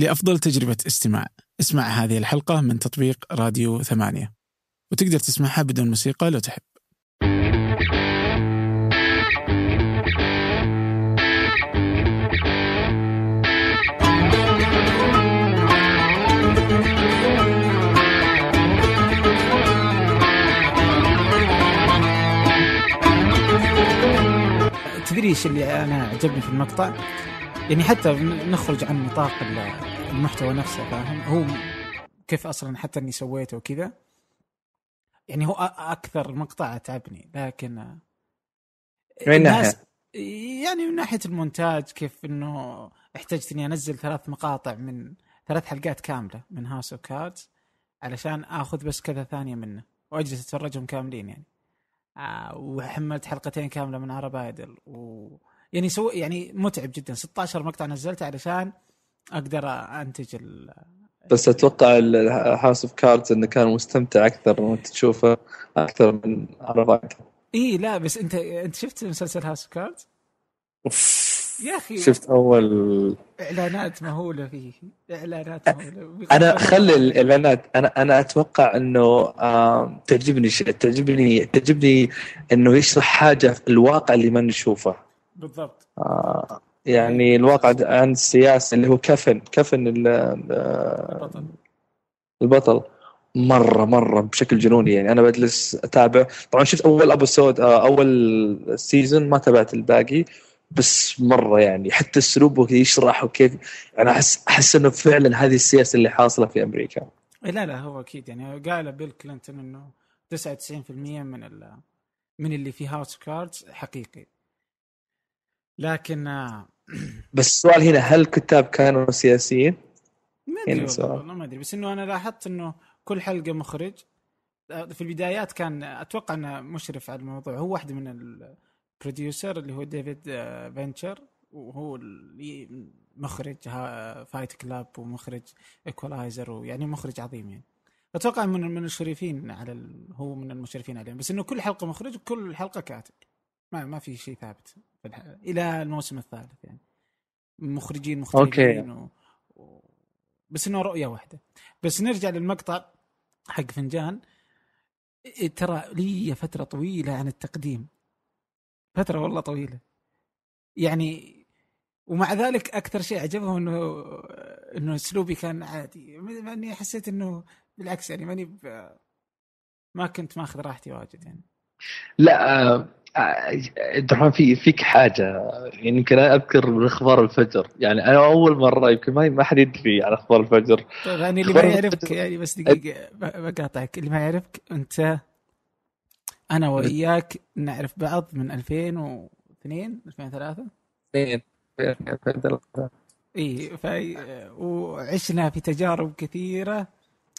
لأفضل تجربة استماع. اسمع هذه الحلقة من تطبيق راديو ثمانية. وتقدر تسمعها بدون موسيقى لو تحب. تدري إيش اللي أنا عجبني في المقطع؟ يعني حتى نخرج عن نطاق المحتوى نفسه فاهم؟ هو كيف أصلا حتى إني سويته وكذا يعني هو أكثر مقطع تعبني لكن من ناحية؟ يعني من ناحية المونتاج كيف إنه احتجت إني أنزل ثلاث مقاطع من ثلاث حلقات كاملة من House of Cards علشان آخذ بس كذا ثانية منه وأجلس أتفرجهم كاملين يعني آه وحملت حلقتين كاملة من Arab Idol و يعني so يعني متعب جدا. 16 مقطع نزلته علشان أقدر أنتج ال... بس أتوقع House of Cards إنه كان مستمتع أكثر وانت تشوفه أكثر من Idol إي لا بس أنت أنت شفت مسلسل House of. Cards؟ يا أخي. شفت أول. إعلانات مهولة فيه. إعلانات مهولة. أنا خلي الإعلانات أنا أنا أتوقع إنه تعجبني تعجبني تعجبني إنه يشرح حاجة في الواقع اللي ما نشوفه. بالضبط. آه يعني الواقع عن السياسة اللي هو كفن كفن البطل. البطل. مرة مرة بشكل جنوني يعني. أنا بجلس أتابع. طبعا شفت أول ابوسود أول سيزون ما تابعت الباقي بس مرة يعني. حتى اسلوبه يشرح وكيف أنا أحس أحس إنه فعلا هذه السياسة اللي حاصلة في أمريكا. لا لا هو أكيد يعني. قال بيل كلينتون إنه 99% من ال من اللي في هاوس كاردز حقيقي. لكن بس السؤال هنا هل الكتاب كانوا سياسيين؟ ما أدري والله ما أدري. بس إنه أنا لاحظت إنه كل حلقة مخرج. في البدايات كان أتوقع إنه مشرف على الموضوع. هو واحد من ال producer اللي هو ديفيد فينشر. وهو اللي مخرج Fight Club ومخرج Equalizer ويعني مخرج عظيم يعني. أتوقع من من المشرفين على ال... هو من المشرفين عليهم. بس إنه كل حلقة مخرج وكل حلقة كاتب. ما ما في شيء ثابت. إلى الموسم الثالث يعني. مخرجين مختلفين أوكي. و... بس إنه رؤية واحدة. بس نرجع للمقطع حق فنجان. ترى لي فترة طويلة عن التقديم. فترة والله طويلة. يعني ومع ذلك أكثر شيء عجبهم إنه إنه أسلوبي كان عادي. مع إني حسيت إنه بالعكس يعني ماني ب... ما كنت ماخذ راحتي واجد يعني. لا عبد الرحمن في فيك حاجة يعني يمكن أنا أذكر من أخبار الفجر. يعني أنا أول مرة يمكن ما ما حد يدري عن أخبار الفجر. طيب يعني اللي ما يعرفك يعني بس دقيقة بقاطعك اللي ما يعرفك أنت أنا وإياك نعرف بعض من 2002 2003 اثنين إي ف... وعشنا في تجارب كثيرة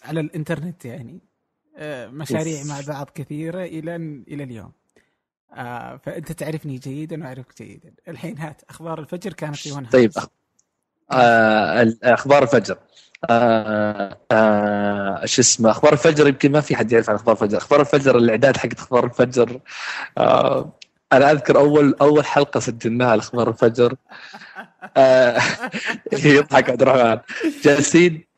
على الإنترنت يعني. مشاريع مع بعض كثيرة إلى إلى اليوم. آه فأنت تعرفني جيدا وأعرفك جيدا. الحين هات أخبار الفجر كانت في ون طيب آه أخبار الفجر. آه آه شو اسمه أخبار الفجر يمكن ما في حد يعرف عن أخبار الفجر. أخبار الفجر الإعداد حق أخبار الفجر. آه أنا أذكر أول أول حلقة سجلناها لأخبار الفجر. آه يضحك عبد الرحمن. جالسين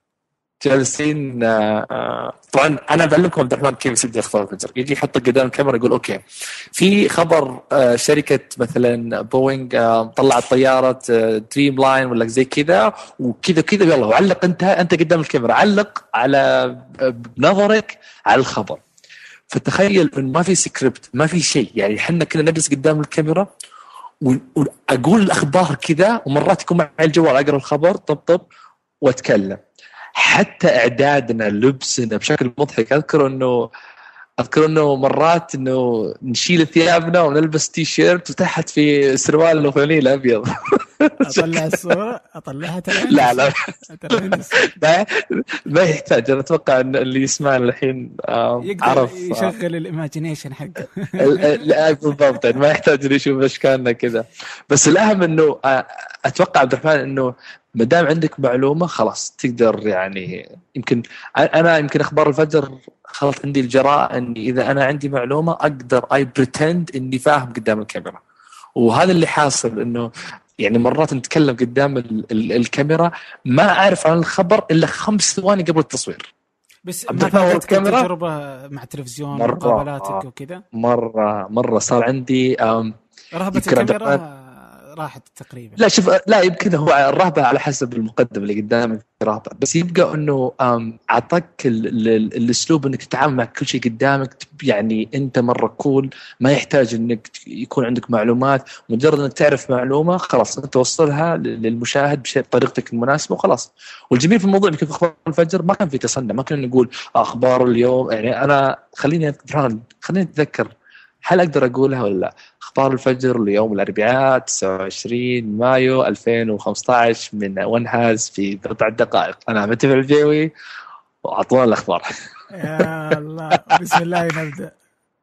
جالسين آه طبعا أنا بعلمكم عبد الرحمن كيف يسجل أخبار الفجر يجي يحط قدام الكاميرا يقول أوكي. في خبر آه شركة مثلا بوينغ آه طلعت طيارة Dreamliner ولا زي كذا وكذا كذا يلا وعلق أنت أنت قدام الكاميرا. علق على بنظرك على الخبر. فتخيل انه ما في سكريبت ما في شيء. يعني إحنا كنا نجلس قدام الكاميرا واقول الأخبار كذا ومرات يكون معي الجوال أقرأ الخبر طب طب وأتكلم. حتى إعدادنا لبسنا بشكل مضحك. أذكر إنه أذكر إنه مرات إنه نشيل ثيابنا ونلبس تي شيرت وتحت في سروال وفانيل ابيض اطلع الصورة أطلعها لا لا. ما, ما يحتاج. أنا أتوقع إن اللي يسمعنا الحين عرف يشغل ال imagination حقه. لا بالضبط. ما يحتاج إنه يشوف اشكالنا كذا. بس الأهم إنه أتوقع عبد الرحمن إنه ما دام عندك معلومة خلاص تقدر يعني يمكن أنا يمكن أخبار الفجر خلت عندي الجراءه إني إذا أنا عندي معلومة أقدر I pretend إني فاهم قدام الكاميرا. وهذا اللي حاصل إنه يعني مرات نتكلم قدام ال ال الكاميرا ما أعرف عن الخبر إلا خمس ثواني قبل التصوير. بس ما فاتتك تجربه مع التلفزيون مقابلاتك وكذا؟ مرة مرة صار عندي رهبة الكاميرا راحت تقريبا. لا شوف لا يمكن هو الرهبه على حسب المقدم اللي قدامك رهبه بس يبقى إنه أعطاك الأسلوب إنك تتعامل مع كل شيء قدامك يعني أنت مرة كول ما يحتاج إنك يكون عندك معلومات. مجرد إنك تعرف معلومة خلاص أنت توصلها للمشاهد بطريقتك المناسبة وخلاص. والجميل في الموضوع في أخبار الفجر ما كان في تصنع ما كنا نقول أخبار اليوم. يعني أنا خليني خليني أتذكر هل أقدر أقولها ولا لا؟ أخبار الفجر ليوم الأربعاء 29 مايو 2015 من ون هاز في بضع دقائق أنا متفع الجيوي وأعطونا الأخبار. يا الله بسم الله نبدأ.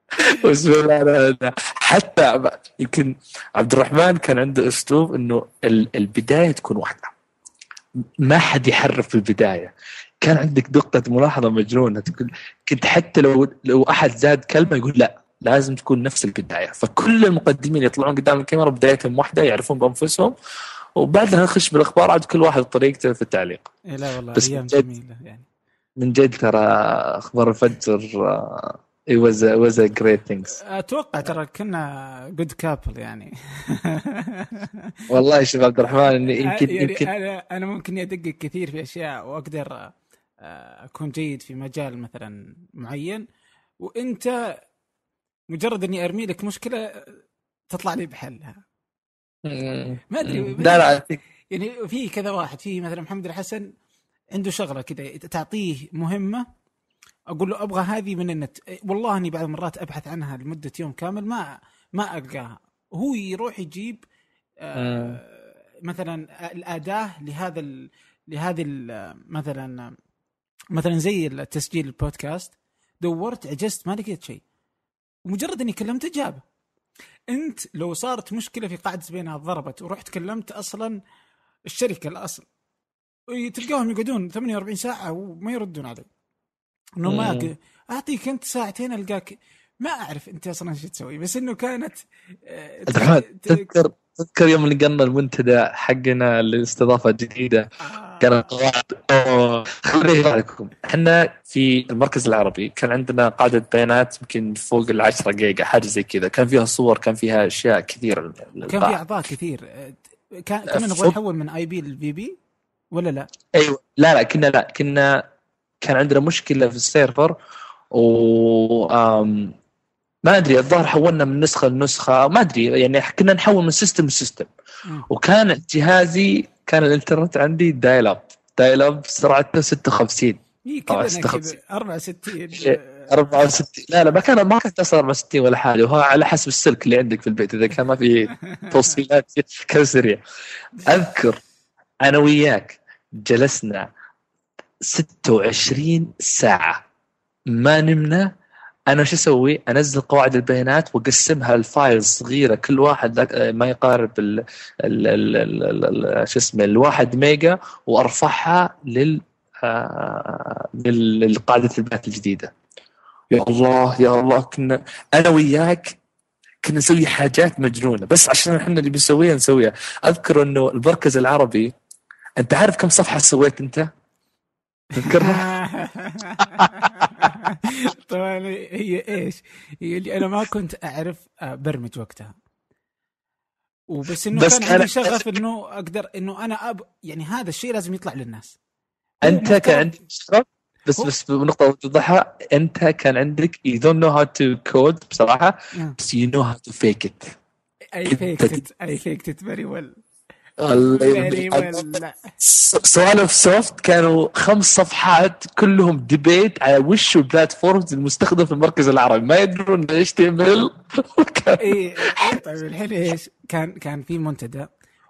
بسم الله نبدأ. حتى يمكن عبد الرحمن كان عنده أسلوب إنه البداية تكون واحدة. ما حد يحرف في البداية. كان عندك دقه ملاحظة مجنونة تقول كنت حتى لو لو أحد زاد كلمة يقول لا. لازم تكون نفس البداية. فكل المقدمين يطلعون قدام الكاميرا بدايتهم واحدة يعرفون بأنفسهم وبعدها نخش بالأخبار عاد كل واحد بطريقته في التعليق. إيه لا والله بس أيام جميلة يعني. من جد ترى أخبار الفجر it was a, was a great things. أتوقع ترى كنا جود كابل يعني. والله شوف عبد الرحمن يمكن يعني يمكن أنا أنا ممكن أدقق كثير في أشياء وأقدر آه، أكون جيد في مجال مثلا معين. وأنت مجرد إني أرمي لك مشكلة تطلع لي بحلها. ما أدري لا لا يعني في كذا واحد في مثلا محمد الحسن عنده شغلة كذا تعطيه مهمة أقول له أبغى هذه من النت. والله أني بعض المرات أبحث عنها لمدة يوم كامل ما ما ألقاها. هو يروح يجيب آه مثلا الأداة لهذا ال لهذه ال مثلا مثلا زي التسجيل البودكاست. دورت عجزت ما لقيت شيء. ومجرد إني كلمته جابه أنت لو صارت مشكلة في قاعدة بيانات ضربت ورحت كلمت أصلا الشركة الأصل تلقاهم يقعدون 48 ساعة وما يردون علي إنه ما أعطيك أنت ساعتين ألقاك. ما أعرف أنت أصلا إيش تسوي بس إنه كانت آه تذكر تذكر يوم اللي قلنا المنتدى حقنا الاستضافه الجديده آه. كان قواعد خليني لكم إحنا في المركز العربي كان عندنا قاعدة بيانات يمكن فوق ال 10 جيجا حاجة زي كذا. كان فيها صور كان فيها أشياء كثيرة كان في أعضاء كثير. كان كنا نبغى نحول من IB لل VB ولا لا؟ أيوه. لا لا كنا لا كنا كان عندنا مشكلة في ال server و ما أدري الظاهر حولنا من نسخة لنسخة ما أدري يعني كنا نحول من سيستم ل system وكان جهازي كان الانترنت عندي dial-up dial-up سرعته 56 طبعا 66 64 64 لا لا ما كان ما كانت تصل 64 ولا حاجة. وهو على حسب السلك اللي عندك في البيت إذا كان ما في توصيلات كان سريع. أذكر أنا وياك جلسنا 26 ساعة. ما نمنا أنا شو أسوي؟ أنزل قواعد البيانات وأقسمها لفايل صغيرة كل واحد ما يقارب ال شو اسمه الواحد ميجا وأرفعها لل آه، لقاعدة البيانات الجديدة. يا الله يا الله كنا أنا وياك كنا نسوي حاجات مجنونة بس عشان إحنا اللي بنسويها نسويها أذكر إنه المركز العربي أنت عارف كم صفحة سويت أنت؟ تذكرها؟ طبعا هي إيش؟ هي اللي أنا ما كنت أعرف برمج وقتها. وبس إنه بس كان عندي شغف إنه أقدر إنه أنا أب يعني هذا الشيء لازم يطلع للناس. أنت كان عندك شغف؟ بس بس بنقطة توضحها أنت كان عندك you don't know how to code بصراحة بس you know how to fake it. I faked it. I faked it very well. سوالف سوفت كانوا خمس صفحات كلهم debate على وش ال platforms المستخدم في المركز العربي. ما يدرون إيش تعمل اي طيب الحين إيش؟ كان كان في منتدى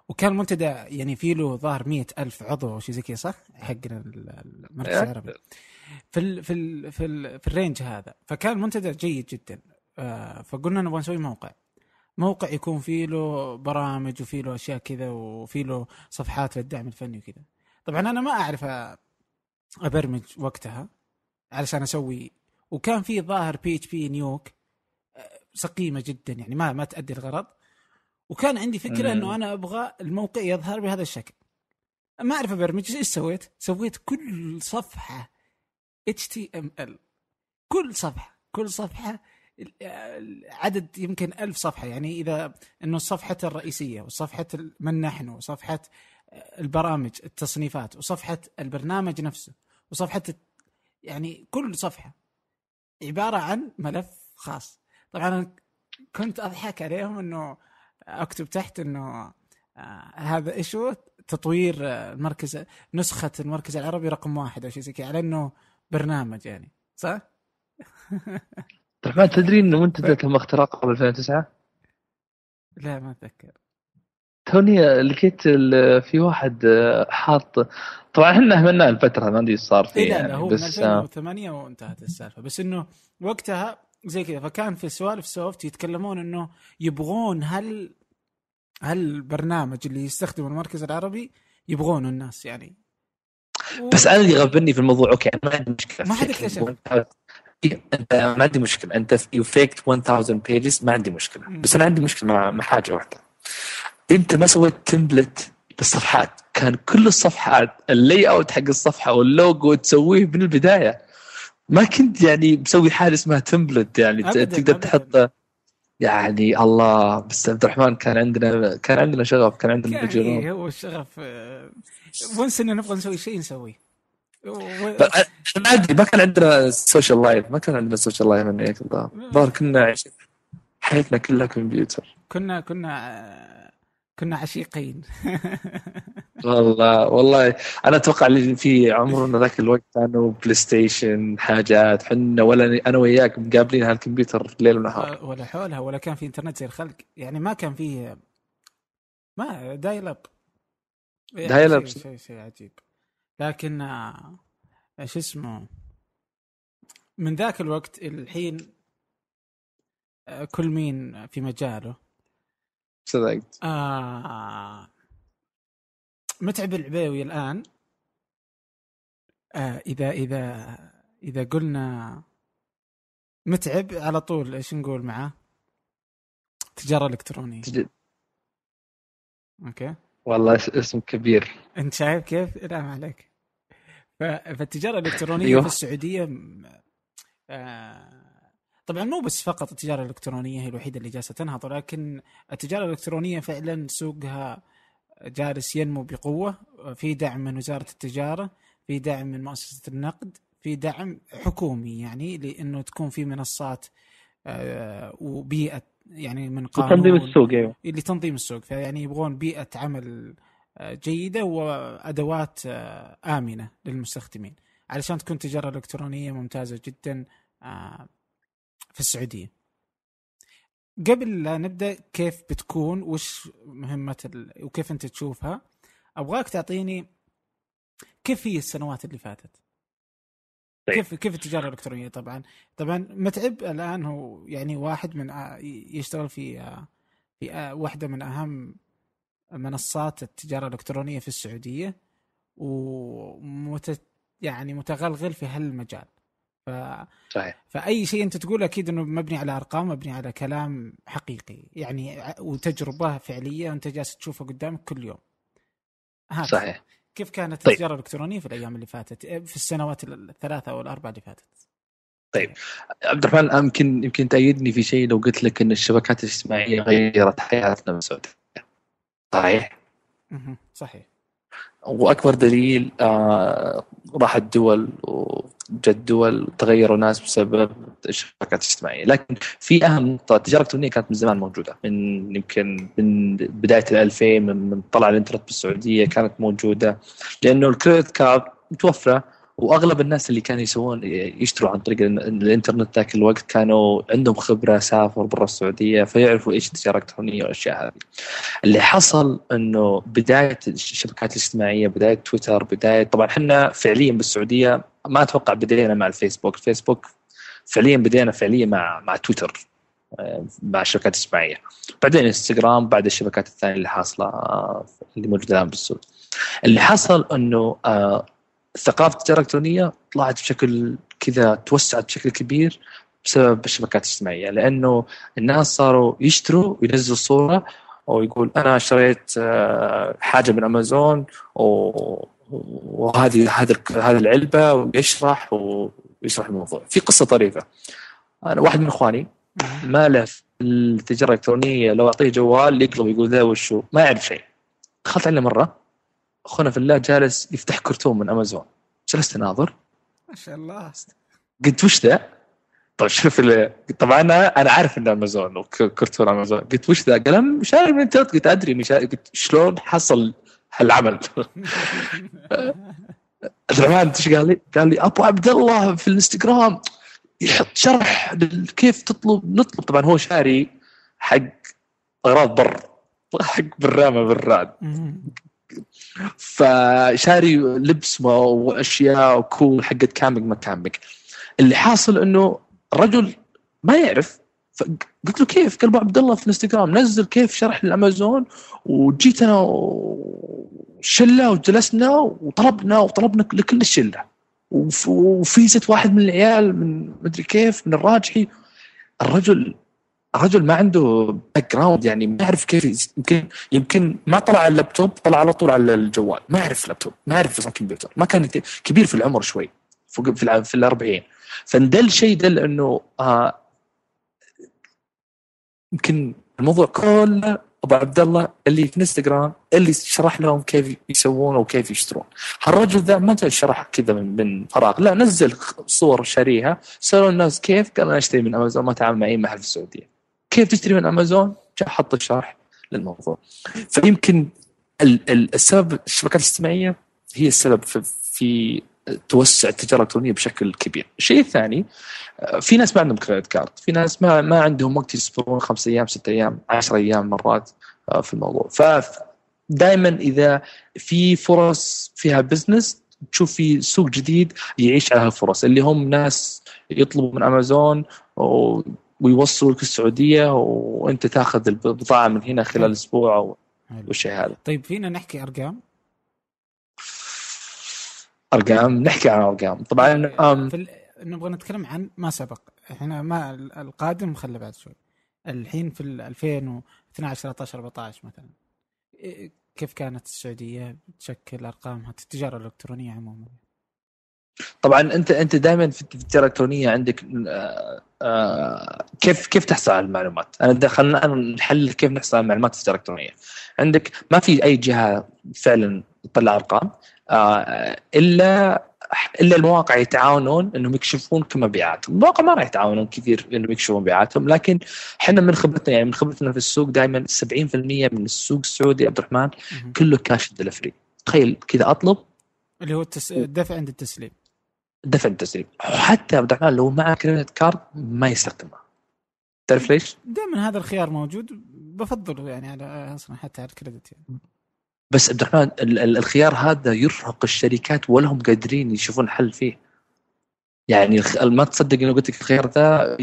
وكان منتدى يعني في له ظاهر مية ألف عضو أو شيء زي كذا صح؟ حقنا المركز إيه. العربي. في ال في ال في, ال في ال range هذا. فكان منتدى جيد جدا. آه فقلنا نبغى نسوي موقع. موقع يكون فيه له برامج وفيه له أشياء كذا وفيه له صفحات للدعم الفني وكذا. طبعا أنا ما أعرف أبرمج وقتها علشان أسوي وكان في ظاهر PHP-Nuke سقيمة جدا يعني ما ما تؤدي الغرض. وكان عندي فكرة إنه أنا أبغى الموقع يظهر بهذا الشكل. ما أعرف أبرمج إيش سويت؟ سويت كل صفحة HTML كل صفحة كل صفحة عدد يمكن ألف صفحة يعني إذا أنه الصفحة الرئيسية وصفحة من نحن وصفحة البرامج التصنيفات وصفحة البرنامج نفسه وصفحة يعني كل صفحة عبارة عن ملف خاص طبعا أنا كنت أضحك عليهم أنه أكتب تحت أنه آه هذا ايشو تطوير المركز نسخة المركز العربي رقم واحد أو شيء زي كذا على أنه برنامج يعني صح؟ ما تدري إنه منتدى تم اختراقه قبل 2009 لا ما أتذكر. توني لقيت في واحد آه، حاط طبعا إحنا اهملنا الفترة ما أدري إيش صار فيه إيه لا, يعني لا هو بس من 2008 وانتهت السالفة. بس إنه وقتها زي كذا فكان في سوالف سوفت يتكلمون إنه يبغون هل هل البرنامج اللي يستخدم المركز العربي يبغونه الناس يعني. و... بس أنا اللي غبني في الموضوع أوكي أنا ما عندي مشكلة ما حد اكتشف أنت ما عندي مشكلة. أنت you faked 1000 pages ما عندي مشكلة. بس أنا عندي مشكلة مع, مع حاجة واحدة. أنت ما سويت template للصفحات. كان كل الصفحات ال layout حق الصفحة واللوجو تسويه من البدايه ما كنت يعني مسوي حاجة اسمها template يعني أبداً تقدر. تحط يعني الله بس عبد الرحمن كان عندنا كان عندنا شغف كان عندنا يعني هو الشغف ونس انه نبغى نسوي شيء نسويه. ما أدري ما كان عندنا social life ما كان عندنا social life من هيك الظاهر كنا عايشين حياتنا كلها كمبيوتر. كنا كنا كنا عشيقين. والله والله. أنا أتوقع اللي في عمرنا ذاك الوقت كانوا PlayStation حاجات. حنا ولا أنا وياك مقابلين هالكمبيوتر ليل ونهار. ولا حولها ولا كان في إنترنت زي الخلق. يعني ما كان فيه ما dial-up dial-up شيء شيء عجيب. لكن آه، شو اسمه من ذاك الوقت الحين آه، كل مين في مجاله. صدقت. آه متعب العبيوي الآن. آه إذا إذا إذا قلنا متعب على طول إيش نقول معاه؟ تجارة إلكترونية. تجد. أوكي. والله اسم كبير. أنت شايف كيف؟ لا ما عليك. فالتجارة الإلكترونية أيوه. في السعودية آه، طبعا مو بس فقط التجارة الإلكترونية هي الوحيدة اللي جالسة تنهض ولكن التجارة الإلكترونية فعلا سوقها جالس ينمو بقوة. في دعم من وزارة التجارة في دعم من مؤسسة النقد في دعم حكومي يعني لأنه تكون في منصات آه، وبيئة يعني من قانون لتنظيم السوق أيوه. لتنظيم السوق. فيعني يبغون بيئة عمل جيدة وأدوات آه، آمنة للمستخدمين علشان تكون تجارة إلكترونية ممتازة جدا آه، في السعودية. قبل لا نبدأ كيف بتكون وش مهمة ال... وكيف أنت تشوفها أبغاك تعطيني كيف هي السنوات اللي فاتت؟ طيب. كيف كيف التجارة الإلكترونية طبعا طبعا متعب الآن هو يعني واحد من يشتغل في في واحدة من أهم منصات التجارة الإلكترونية في السعودية ومت يعني متغلغل في هالمجال. ف... صحيح. فأي شيء أنت تقول أكيد إنه مبني على أرقام مبني على كلام حقيقي. يعني وتجربة فعلية أنت جالس تشوفها قدامك كل يوم. هذا. صحيح. كيف كانت طيب. التجارة الإلكترونية في الأيام اللي فاتت؟ في السنوات الثلاثة أو الأربعة اللي فاتت. طيب. عبد الرحمن يمكن يمكن تأيدني في شيء لو قلت لك إن الشبكات الاجتماعية غيرت حياتنا بالسعوديه صحيح. صحيح. وأكبر دليل آه راحت دول وجت دول تغيروا ناس بسبب الشبكات الاجتماعية، لكن في أهم نقطة التجارة الإلكترونية كانت من زمان موجودة من يمكن من بداية ال 2000 من طلع الإنترنت بالسعودية كانت موجودة لأنه الكريدت كارد متوفرة وأغلب الناس اللي كانوا يسوون يشتروا عن طريق الإنترنت ذاك الوقت كانوا عندهم خبرة سافروا برا السعودية فيعرفوا إيش التجاره الالكترونيه والأشياء هذه. اللي حصل إنه بداية الشبكات الاجتماعية بداية تويتر بدايه طبعا إحنا فعليا بالسعودية ما أتوقع بدينا مع الفيسبوك، الفيسبوك فعليا بدينا فعليا مع مع تويتر آه، مع الشبكات الاجتماعيه بعدين إنستغرام بعد الشبكات الثانية اللي حاصلة اللي موجودة الآن بالسوق اللي حصل إنه آه، ثقافة التجاره الالكترونيه طلعت بشكل كذا توسعت بشكل كبير بسبب الشبكات الاجتماعية. لأنه الناس صاروا يشتروا وينزلوا صورة ويقول أنا اشتريت آه، حاجة من أمازون وهذه هذه هذه العلبة ويشرح ويشرح الموضوع. في قصة طريفة. أنا واحد من إخواني ما له التجارة الإلكترونية لو أعطيه جوال يقلب يقول ذا وشو؟ ما يعرف شيء. دخلت عليه مرة أخونا في الله جالس يفتح كرتون من أمازون. جلست أناظر. ما شاء الله. قلت وش ذا؟ طيب شوف طبعا أنا أنا عارف انه أمازون وكرتون أمازون. قلت وش ذا؟ قال شاري من الانترنت قلت أدري من قلت شلون حصل هالعمل؟ الرحمن إيش قال لي؟ قال لي أبو عبد الله في الإنستغرام يحط شرح كيف تطلب نطلب. طبعا هو شاري حق أغراض بر حق برامة براد فشاري لبس وأشياء وكول حقت كامبينج ما كامبينج اللي حاصل إنه الرجل ما يعرف قلت له كيف؟ قال أبو عبد الله في الإنستغرام نزل كيف شرح للأمازون وجيت أنا شله وجلسنا وطلبنا وطلبنا لكل الشلة. وفيزت واحد من العيال من مدري كيف من الراجحي. الرجل الرجل ما عنده background يعني ما يعرف كيف يمكن يمكن ما طلع على اللابتوب طلع على طول على الجوال. ما يعرف لابتوب ما يعرف يصنع كمبيوتر ما كان كبير في العمر شوي فوق في في الأربعين. فدل شيء دل إنه آه يمكن الموضوع كله أبو عبد الله اللي في انستغرام اللي شرح لهم كيف يسوون وكيف يشترون. هالرجل ذا ما شرح كذا من, من فراغ. لا نزل صور شاريها سألوا الناس كيف؟ قال أنا أشتري من أمازون ما تعامل مع اي محل في السعودية. كيف تشتري من أمازون؟ جاء حط الشرح للموضوع. فيمكن السبب الشبكات الاجتماعيه هي السبب في, توسع التجارة الإلكترونية بشكل كبير. الشيء الثاني في ناس ما عندهم credit card، في ناس ما ما عندهم وقت يصبرون خمس أيام ست أيام 10 أيام مرات آه، في الموضوع، ف دائما إذا في فرص فيها business تشوف في سوق جديد يعيش على هالفرص. اللي هم ناس يطلبوا من أمازون ويوصلوا لك السعودية وأنت تاخذ البضاعة من هنا خلال أسبوع والشيء هذا. طيب فينا نحكي أرقام؟ أرقام نحكي عن أرقام. طبعا في نبغى نتكلم عن ما سبق. إحنا ما القادم خلى بعد شوي. الحين في 2012 13 14 مثلا. كيف كانت السعودية؟ تشكل أرقامها التجارة الإلكترونية عموما. طبعا أنت أنت دائما في التجاره الالكترونيه عندك آه، آه، كيف كيف تحصل على المعلومات؟ أنا خلينا نحلل كيف نحصل على المعلومات في التجاره الالكترونيه. عندك ما في أي جهة فعلا تطلع أرقام آه، إلا إلا المواقع يتعاونون إنهم يكشفون كمبيعاتهم، المواقع ما راح يتعاونون كثير إنهم يكشفون مبيعاتهم، لكن إحنا من خبرتنا يعني من خبرتنا في السوق دائما 70% من السوق السعودي عبد الرحمن كله cash delivery، تخيل كذا أطلب؟ اللي هو التس... الدفع عند التسليم. دفع التسليم حتى عبد الرحمن لو معه credit card ما يستخدمه تعرف ليش؟ دائما هذا الخيار موجود بفضله يعني على أصلا حتى على ال credit يعني. بس عبد الرحمن الخيار هذا يرهق الشركات ولا هم قادرين يشوفون حل فيه يعني ما تصدق إنه قلت لك الخيار ذا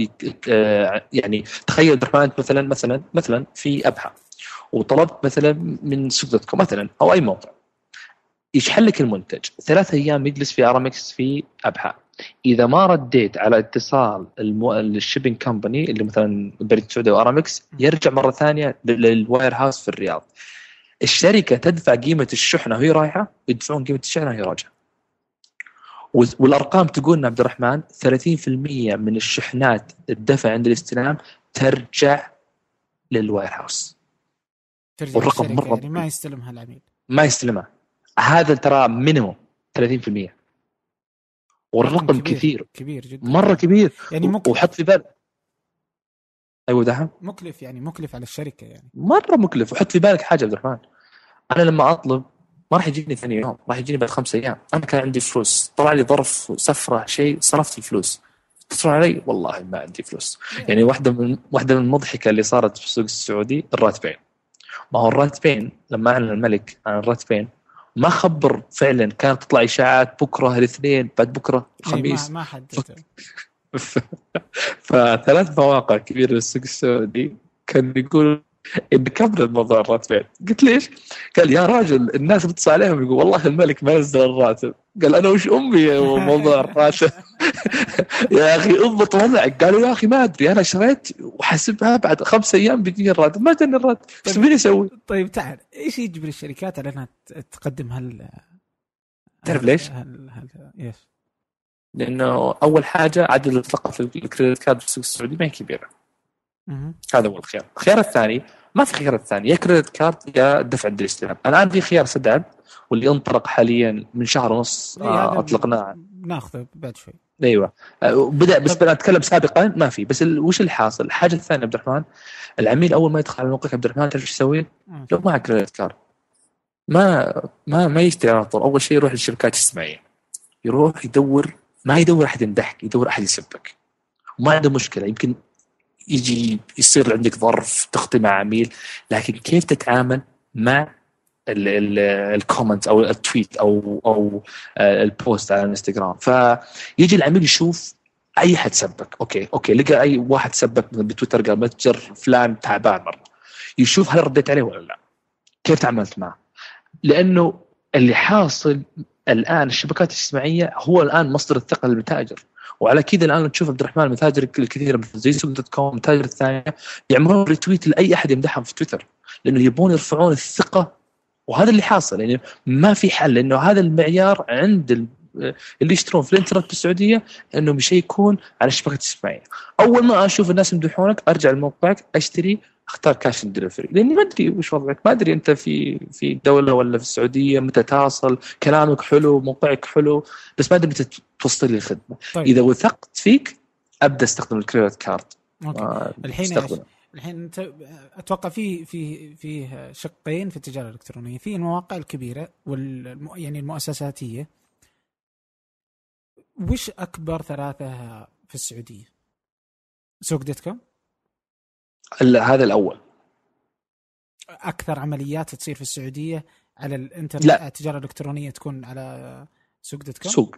آه، يعني تخيل عبد الرحمن مثلا مثلا مثلا في أبها وطلبت مثلا من سوق دوت كوم مثلا أو أي موقع يشحن لك المنتج. ثلاث أيام يجلس في ارامكس في أبها إذا ما رديت على اتصال المو... ال shipping company اللي مثلا بريد السعودية وارامكس يرجع مرة ثانية لل warehouse في الرياض. الشركة تدفع قيمة الشحنة وهي رايحة يدفعون قيمة الشحنة وهي راجعة. والأرقام تقول عبد الرحمن 30% من الشحنات الدفع عند الاستلام ترجع لل warehouse ترجع والرقم مرة يعني ما يستلمها العميل. ما يستلمها. هذا ترى minimum 30% والرقم كبير كثير. كبير جدا. مرة كبير. يعني ممكن وحط في بالك أيوه دحم مكلف يعني مكلف على الشركة يعني. مرة مكلف. وحط في بالك حاجة عبد الرحمن. أنا لما أطلب ما راح يجيني ثاني يوم راح يجيني بعد خمس أيام. أنا كان عندي فلوس. طلع لي ظرف سفرة شيء صرفت الفلوس. اتصلوا علي؟ والله ما عندي فلوس. يعني واحدة من واحدة من المضحكه اللي صارت في السوق السعودي الراتبين. ما هو الراتبين لما أعلن الملك عن الراتبين ما خبر فعلا كانت تطلع إشاعات بكرة الاثنين بعد بكرة الخميس ما, ما حد فثلاث مواقع كبيرة في السوق السعودي. كان يقول بكبر الموضوع الراتبين قلت ليش؟ قال يا راجل الناس بتصل عليهم يقول والله الملك ما نزل الراتب. قال أنا وش أمي موضوع الراتب؟ يا أخي اضبط وضعك. قالوا يا أخي ما أدري أنا شريت وحسبها بعد خمس أيام بيجيني الراتب. ما جاني الراتب. إيش طيب. أسوي؟ طيب تعال. إيش يجبر الشركات على إنها تقدم هال تعرف ليش؟ هل... هل... إيش؟ لأنه أول حاجة عدد الثقه في ال credit card في السوق السعودي ما هي كبيرة. هذا هو الخيار. الخيار الثاني ما في خيار الثاني. يا credit card يا دفع الاستلام. الان في خيار سداد واللي انطلق حاليا من شهر ونص آه أطلقناه. ناخذه بعد شوي. أيوه. آه، بدأ بس بدأ أتكلم سابقا ما في. بس ال- وش الحاصل؟ الحاجة الثانية عبد الرحمن العميل أول ما يدخل على موقعك عبد الرحمن تعرف إيش يسوي؟ مم. لو معك كريدت كارد ما ما ما يشتري على طول. أول شيء يروح للشركات الإجتماعية. يروح يدور ما يدور أحد يمدحك يدور أحد يسبك. وما عنده مشكلة. يمكن يجي يصير عندك ظرف تخطي مع عميل لكن كيف تتعامل مع ال comment أو ال tweet أو أو ال post على الإنستغرام؟ فيجي العميل يشوف أي حد سبك okay okay لقى أي واحد سبك بتويتر قال متجر فلان تعبان مرة. يشوف هل رديت عليه ولا لا. كيف تعاملت معه؟ لأنه اللي حاصل الآن الشبكات الاجتماعية هو الآن مصدر الثقة للمتاجر. وعلى كذا الآن تشوف عبد الرحمن المتاجر الكثيره مثل زي سوق دوت كوم المتاجر الثانية يعملون retweet لأي أحد يمدحهم في تويتر لأنه يبون يرفعون الثقة وهذا اللي حاصل يعني ما في حل لأنه هذا المعيار عند ال- اللي يشترون في الإنترنت بالسعوديه إنهم يشيكون على الشبكات الاجتماعيه. أول ما أشوف الناس يمدحونك أرجع لموقعك أشتري اختار cash delivery لأني ما أدري وش وضعك. ما أدري أنت في في الدولة ولا في السعودية متى تصل كلامك حلو موقعك حلو بس ما أدري متى توصل لي الخدمة. طيب. إذا وثقت فيك أبدأ أستخدم ال credit card. okay. آه، الحين. الحين أنت أتوقع في في فيه شقين في التجارة الإلكترونية. في المواقع الكبيرة وال يعني المؤسساتية. وش أكبر ثلاثة في السعودية؟ سوق دوت كوم؟ هذا الأول. أكثر عمليات تصير في السعودية على الانترنت لا. التجارة الإلكترونية تكون على سوق دوت كوم؟ سوق.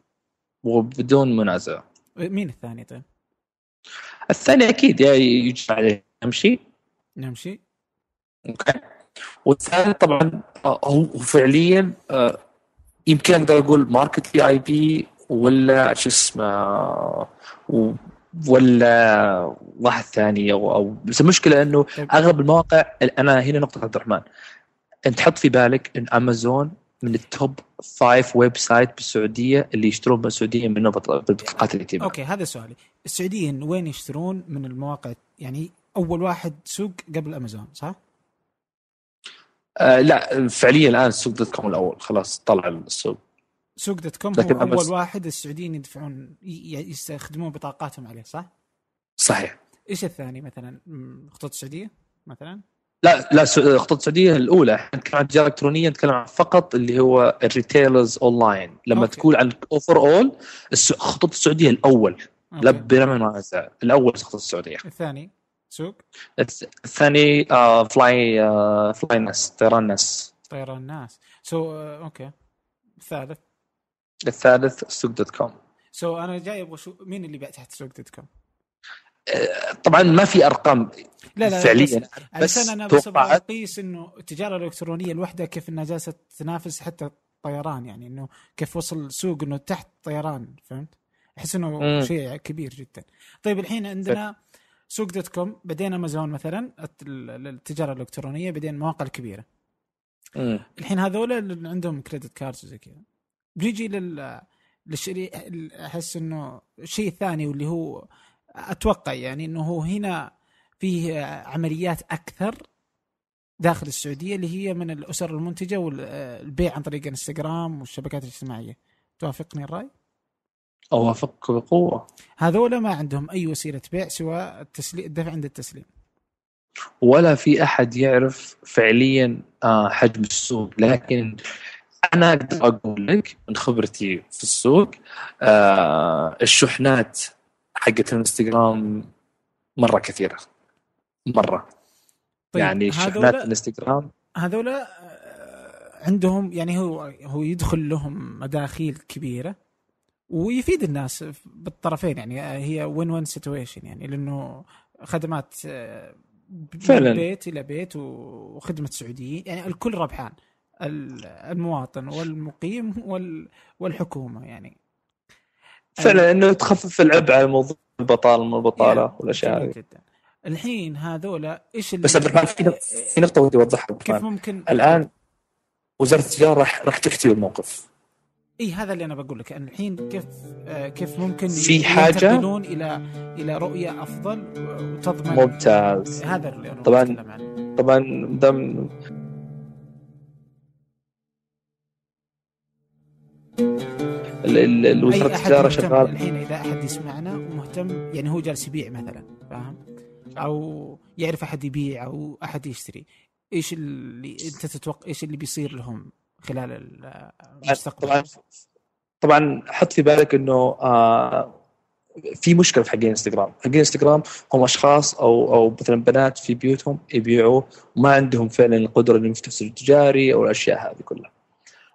وبدون منازع. مين الثاني طيب؟ الثاني أكيد يا يجمع عليه. نمشي. نمشي. أوكي. والثالث طبعا آه، هو فعليا آه، يمكن أقدر أقول ماركت في اي بي ولا شو اسمه ولا واحد ثاني أو أو بس المشكلة إنه طيب. أغلب المواقع أنا هنا نقطة عبد الرحمن. أنت حط في بالك إن امازون من ال top five website بالسعودية اللي يشترون بالسعودية منه بط- بطاقات الائتمان okay هذا سؤالي. السعوديين وين يشترون من المواقع؟ يعني أول واحد سوق قبل امازون صح؟ آه لا فعليا الآن سوق دوت كوم الأول. خلاص طلع السوق. سوق دوت كوم هو أول أمازون- واحد السعوديين يدفعون يستخدمون بطاقاتهم عليه صح؟ صحيح. إيش الثاني مثلا؟ خطوط السعوديه مثلا؟ لا لا الخطوط السعوديه الأولى. إحنا نتكلم عن التجاره الالكترونيه نتكلم عن فقط اللي هو ال retailers online لما okay. تقول عن overall الخطوط السعودية الأول. لا okay. بلا منازع الأول الخطوط السعودية. الثاني سوق؟ الث- الثاني آه فلاي آه فلاي نس طيران نس طيران ناس so آه، okay. الثالث؟ الثالث سوق دوت كوم so أنا جاي أبغى شو مين اللي بيع تحت سوق دوت كوم؟ طبعا ما في أرقام لا لا فعليا بس علشان أنا بس أقيس إنه التجارة الإلكترونية الوحدة كيف إنها جالسة تنافس حتى الطيران يعني إنه كيف وصل سوق إنه تحت طيران فهمت؟ أحس إنه. شيء كبير جدا. طيب الحين عندنا سوق دوت كوم بعدين أمازون مثلا الت- التجارة الإلكترونية بعدين المواقع الكبيره. مم. الحين هذول اللي عندهم credit cards وزي كذا. بيجي لل للشري أحس إنه شيء ثاني واللي هو أتوقع يعني إنه هو هنا فيه عمليات أكثر داخل السعودية اللي هي من الأسر المنتجة والبيع عن طريق إنستغرام والشبكات الاجتماعية. توافقني الرأي؟ اوافقك بقوة هذول ما عندهم أي وسيلة بيع سوى التسليم الدفع عند التسليم. ولا في أحد يعرف فعليا آه، حجم السوق لكن أنا أقدر أقول لك من خبرتي في السوق آه، الشحنات حقت الانستغرام مرة كثيرة مرة. طيب يعني شحنات الانستغرام هذول آه، عندهم يعني هو هو يدخل لهم مداخيل كبيرة ويفيد الناس بالطرفين يعني هي وين وين situation يعني لأنه خدمات آه، فعلا. بيت إلى بيت وخدمة سعوديين يعني الكل ربحان. المواطن والمقيم والحكومة يعني. فعلا إنه تخفف العبء على موضوع البطالة من البطالة يعني والأشياء هذه. جدا. الحين هذولا إيش بس عبد الرحمن في في نقطة ودي أوضحها كيف ممكن الآن وزارة التجارة راح راح تفتي بالموقف إي هذا اللي أنا بقول لك. الحين كيف آه، كيف ممكن في حاجة؟ ينتقلون إلى إلى رؤية أفضل وتضمن ممتاز. هذا اللي أنا طبعا طبعا دام الوزارة التجارة شغال الحين إذا أحد يسمعنا ومهتم يعني هو جالس يبيع مثلا فاهم؟ أو يعرف أحد يبيع أو أحد يشتري. إيش اللي أنت تتوقع إيش اللي بيصير لهم خلال المستقبل؟ طبعا طبعا حط في بالك إنه آه في مشكلة في حقين إنستغرام، حقين إنستغرام هم أشخاص أو أو مثلا بنات في بيوتهم يبيعوا وما عندهم فعلا القدرة إنهم يفتحوا تجاري أو الأشياء هذه كلها.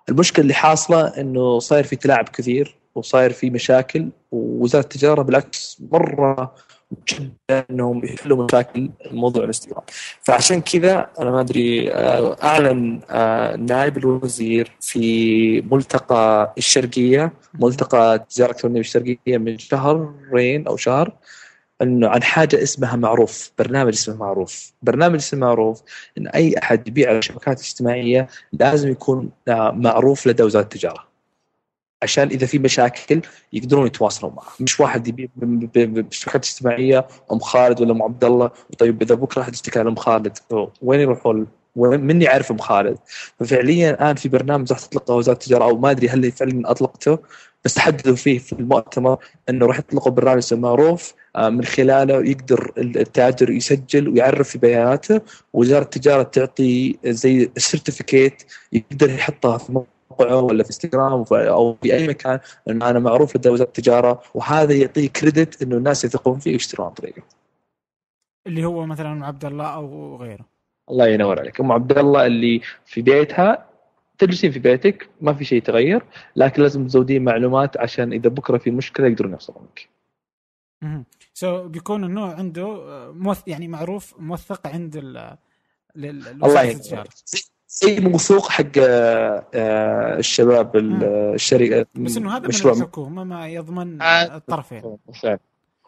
المشكلة اللي حاصلة إنه صاير في تلاعب كثير وصاير في مشاكل ووزارة التجارة بالعكس مرة جدا إنهم يحلوا مشاكل موضوع الانستغرام فعشان كذا أنا ما أدري آه، أعلن آه، نائب الوزير في ملتقى الشرقية ملتقى التجاره الالكترونيه الشرقية من شهرين أو شهر إنه عن حاجة اسمها معروف برنامج اسمه معروف. برنامج اسمه معروف إن أي أحد يبيع على الشبكات الاجتماعيه لازم يكون آه، معروف لدى وزارة التجارة. عشان إذا في مشاكل يقدرون يتواصلوا معه. مش واحد يبيع بالشبكات الاجتماعيه أم خالد ولا أم عبد الله طيب إذا بكرة احد يشتكي على أم خالد وين يروحوا مني عارف ام خالد ففعليا الان في برنامج راح تطلقه وزارة التجارة أو ما أدري هل فعلا أطلقته بس تحدثوا فيه في المؤتمر إنه راح يطلقوا برنامج معروف آه، من خلاله يقدر التأجر يسجل ويعرف في بياناته ووزاره التجارة تعطي زي سيرتيفيكيت يقدر يحطها في موقعه ولا في انستغرام أو في أي مكان إنه أنا معروف لدى وزارة التجارة وهذا يعطيه كريدت إنه الناس يثقون فيه ويشترون عن طريقه. اللي هو مثلا عبد الله أو غيره. الله ينور عليك، أم عبد الله اللي في بيتها تجلسين في بيتك ما في شيء يتغير لكن لازم تزودين معلومات عشان إذا بكرة في مشكلة يقدرون يوصلون لك. أها سو بيكون النوع عنده موث يعني معروف موثق عند ال الله ينور زي موثوق حق آه، الشباب الشركة بس إنه هذا من الحكومة ما يضمن آه، الطرفين.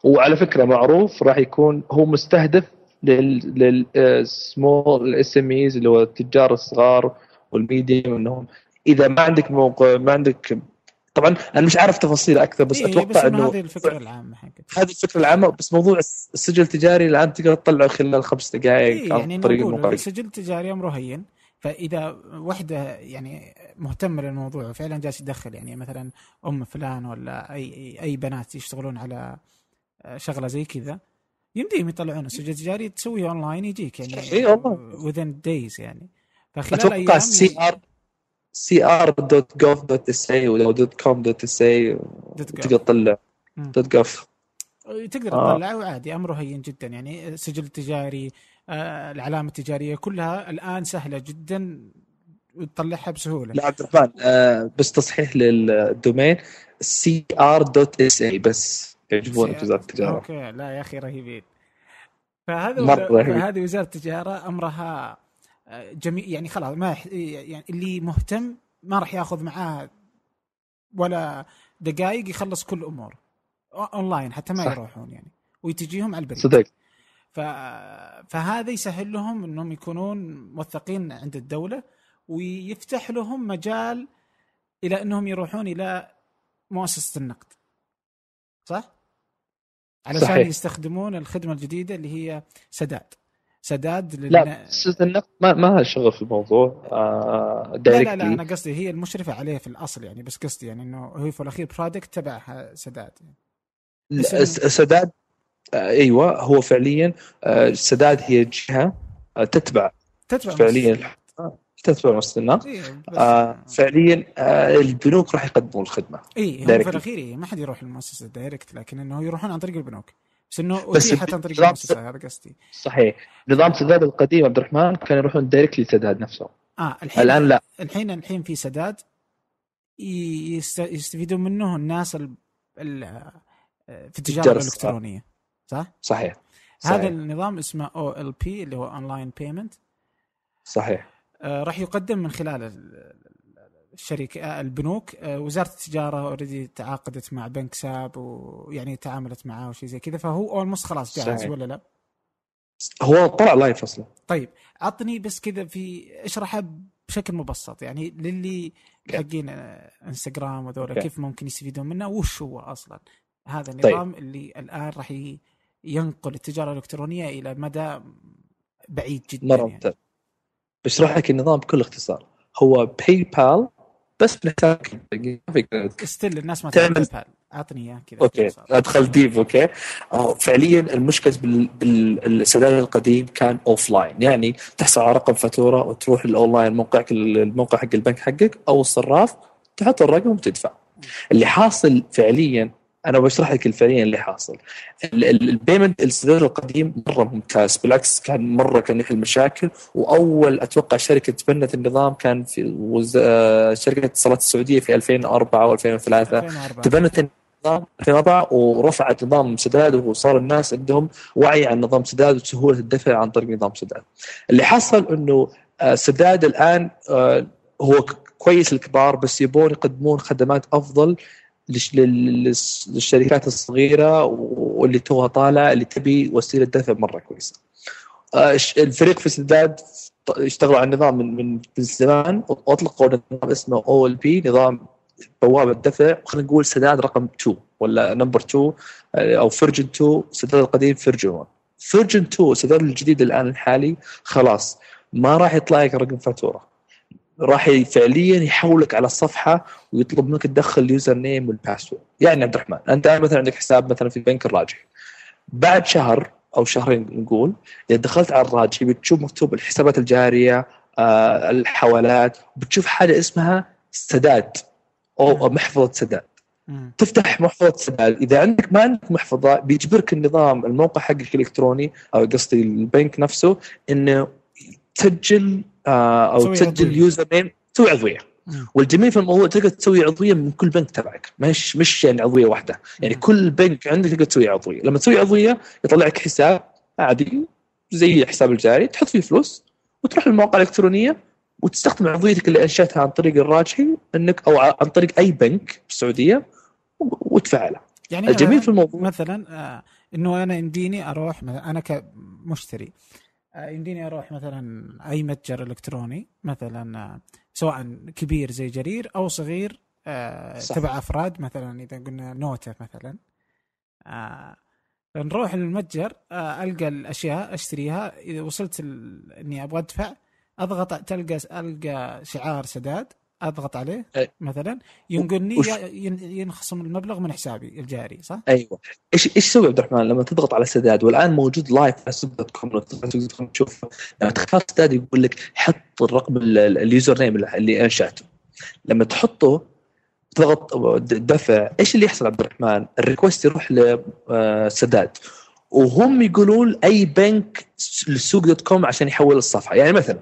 وعلى فكرة معروف راح يكون هو مستهدف لل small ال SMEs اللي هو التجار الصغار وال medium انهم إذا ما عندك موقع ما عندك طبعا أنا مش عارف تفاصيل أكثر بس إيه أتوقع بس إنه هذه الفكرة العامة حقت هذه الفكرة العامة بس موضوع السجل التجاري الآن تقدر تطلعه خلال خمس دقائق إيه يعني عن طريق الموبايل. السجل التجاري امره هين فإذا وحدة يعني مهتمة للموضوع وفعلا جالس يدخل يعني مثلا أم فلان ولا اي أي بنات يشتغلون على شغلة زي كذا يمديهم يطلعون السجل التجاري تسويه اونلاين يجيك يعني اي والله. days يعني. فخلال أتوقع سي ار سي ار dot gov دوت اس اي ولا دوت كوم دوت اس اي تقدر تطلع. دوت جوف تقدر تطلعه آه. وعادي أمره هين جدا. يعني سجل تجاري آه العلامة التجارية كلها الآن سهلة جدا وتطلعها بسهولة. لا عبد الرحمن آه بس تصحيح لل domain CR dot SA بس. يعجبونك وزاره التجارة؟ okay لا يا أخي رهيبين. فهذا فهذه وزارة التجارة أمرها جميع يعني خلاص ما يعني اللي مهتم ما راح ياخذ معاه ولا دقائق يخلص كل امور اونلاين حتى ما صح. يروحون يعني. وتجيهم على البريد. صدق. ف... فهذا يسهل لهم إنهم يكونون موثقين عند الدولة ويفتح لهم مجال إلى إنهم يروحون إلى مؤسسة النقد. صح؟ علشان صحيح. يستخدمون الخدمة الجديدة اللي هي سداد سداد. لا سلسله النقد ما ما لها شغل في الموضوع آه لا لا لا أنا قصدي هي المشرفة عليه في الأصل يعني بس قصدي يعني إنه هو في الأخير برودكت تبع سداد يعني. سداد آه أيوه هو فعليا آه سداد هي جهة آه تتبع تتبع فعليا تتبع مؤسسه النقد إيه آه فعليا آه البنوك راح يقدمون الخدمة. اي في الأخير إيه ما حد يروح للمؤسسة direct لكن إنه يروحون عن طريق البنوك. بس إنه بس أتيحت عن طريق المؤسسة هذا قصدي. صحيح. نظام سداد القديم عبد الرحمن كانوا يروحون direct لسداد نفسه آه الحين الآن لا. الحين الحين في سداد يستفيدون منه الناس ال ال في التجارة الإلكترونية. صح؟ صحيح. هذا النظام اسمه OLP اللي هو online payment صحيح. آه راح يقدم من خلال الشركة آه، البنوك آه وزارة التجارة already تعاقدت مع بنك ساب ويعني تعاملت معاه وشيء زي كذا فهو almost خلاص جاهز صحيح. ولا لا؟ هو طلع live أصلا طيب عطني بس كذا في اشرحها بشكل مبسط يعني للي حقين انستغرام وذولا كيف ممكن يستفيدون منه وش هو أصلا هذا طيب. النظام طيب. اللي الآن راح ينقل التجارة الإلكترونية إلى مدى بعيد جدا مرة يعني. بشرح لك النظام بكل اختصار. هو باي بال بس بحسابك ستيل الناس ما تعمل بال أعطني إياه كذا. أوكي. أدخل ديب أوكي. أو فعليا المشكلة بالسداد القديم كان اوف لاين يعني تحصل على رقم فاتورة وتروح الأونلاين موقعك الموقع حق البنك حقك أو الصراف تحط الرقم وتدفع. اللي حاصل فعليا أنا بشرح لك فعليا اللي حاصل. البيمنت السداد القديم مرة ممتاز بالعكس كان مرة كان يحل مشاكل وأول أتوقع شركة تبنت النظام كان في وز... آه، شركة الاتصالات السعودية في 2004 و 2003 تبنت النظام 2004 ورفعت نظام سداد وصار الناس عندهم وعي عن نظام سداد وسهولة الدفع عن طريق نظام سداد. اللي حصل إنه آه، سداد الآن آه، هو كويس الكبار بس يبون يقدمون خدمات أفضل للشركات الصغيرة واللي توها طالعه اللي تبي وسيلة دفع مرة كويسة. آه، الفريق في سداد اشتغلوا على النظام من من زمان. واطلقوا نظام اسمه OLP نظام بوابة دفع. خلينا نقول سداد رقم 2 ولا number 2 آه، أو version 2 سداد القديم version 1 version 2 السداد الجديد الآن الحالي خلاص ما راح يطلع لك رقم فاتورة. راح فعليا يحولك على الصفحة ويطلب منك تدخل ال username وال password يعني عبد الرحمن أنت مثلا عندك حساب مثلا في البنك الراجحي بعد شهر أو شهرين نقول إذا دخلت على الراجحي بتشوف مكتوب الحسابات الجارية آه الحوالات بتشوف حاجة اسمها سداد أو محفظة سداد. تفتح محفظة سداد. إذا عندك ما عندك محفظة بيجبرك النظام الموقع حقك الإلكتروني أو قصدي البنك نفسه إنه تسجل أو تسجل يوزر نيم تسوي عضوية. والجميل في الموضوع تقدر تسوي عضوية من كل بنك تبعك. مش مش يعني عضوية واحدة. يعني كل بنك عندك تقدر تسوي عضوية. لما تسوي عضوية يطلع لك حساب عادي زي الحساب الجاري تحط فيه فلوس وتروح للمواقع الإلكترونية وتستخدم عضويتك اللي أنشأتها عن طريق الراجحي إنك أو عن طريق أي بنك بالسعوديه وتفعلها يعني الجميل في الموضوع مثلا آه إنه أنا يمديني أروح أنا كمشتري آه، يمديني أروح مثلا أي متجر إلكتروني مثلا آه، سواء كبير زي جرير أو صغير آه، صح. تبع أفراد مثلا إذا قلنا نوتة مثلا نروح للمتجر ألقى الأشياء أشتريها إذا وصلت إني أبغى أدفع أضغط تلقى ألقى شعار سداد أضغط عليه أي. مثلا ينقلني وش... ينخصم المبلغ من حسابي الجاري صح؟ أيوه. إيش إيش تسوي عبد الرحمن لما تضغط على سداد؟ والآن موجود live على سوق دوت كوم تشوف. لما تختار سداد يقول لك حط الرقم ال username اللي أنشأته. لما تحطه تضغط دفع. إيش اللي يحصل عبد الرحمن؟ ال request يروح لسداد وهم يقولون أي بنك للسوق دوت كوم عشان يحول الصفحة. يعني مثلا